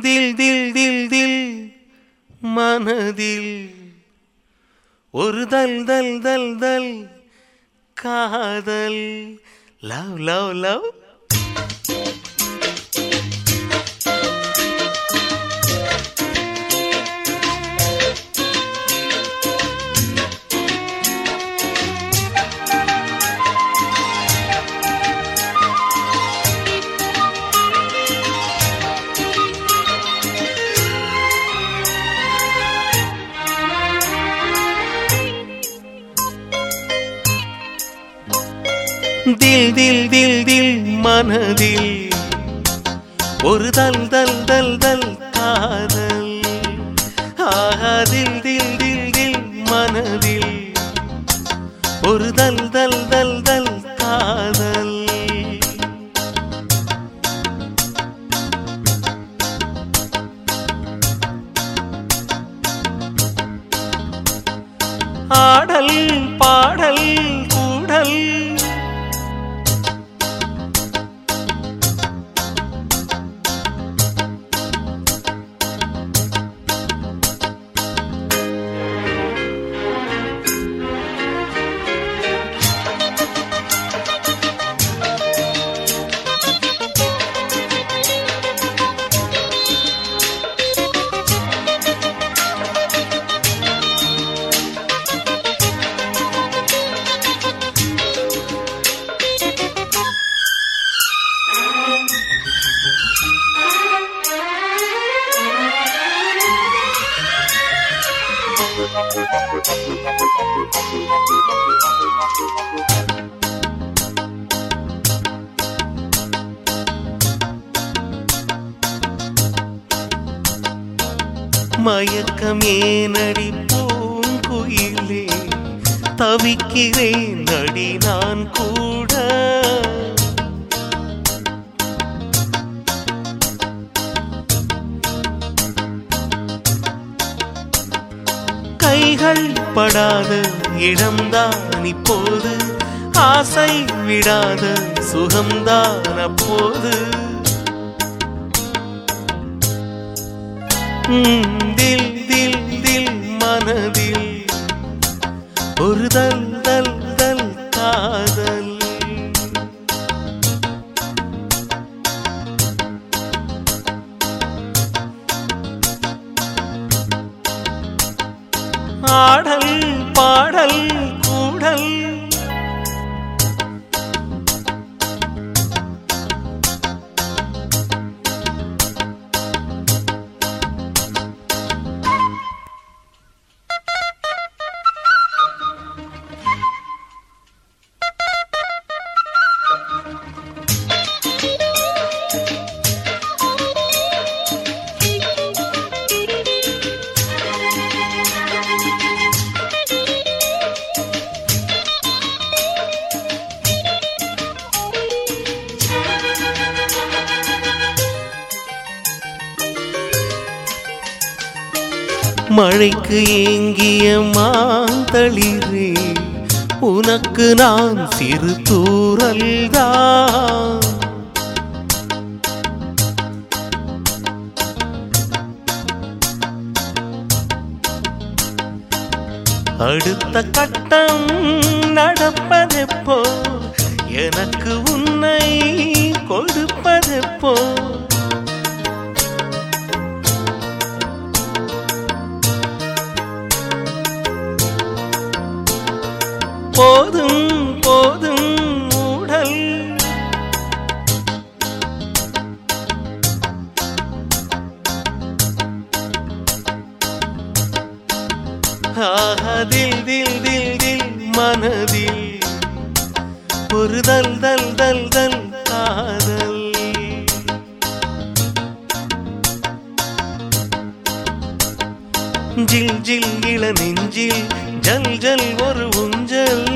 தில் தில் தில் தில் மனதில். ஒரு தல் தல் தல் தல் காதல். லவ் லவ் லவ் தில் தில் தில் தில் மனதில். ஒரு தல் தல் தல் தல் காதல். ஆஹா தில் தில் தில் தில் மனதில். ஒரு தல் தல் தல் தல் மயக்கம் ஏனடி பூங்குயிலே தவிக்கிறேன் நடி நான் கூட. கைகள் படாத இடம்தான் இப்போது. ஆசை விடாத சுகம்தான் அப்போது. தில் தில் தில் மனதில். ஒரு தல் தல் தல் காதல். ஆடல் பாடல் கூடல் மழைக்கு ஏங்கிய மாந்தளிரே உனக்கு நான் சிறு தூரல்தான் அடுத்த கட்டம் நடப்பதெப்போ? எனக்கு உன்னை கொடுப்பதெப்போ? ஆஹா, தில் தில் தில் தில் மனதில். ஒரு தல் தல் தல் தல் காதல். ஜில் ஜில் இள நெஞ்சில் ஜல் ஜல் ஒரு ஊஞ்சல்.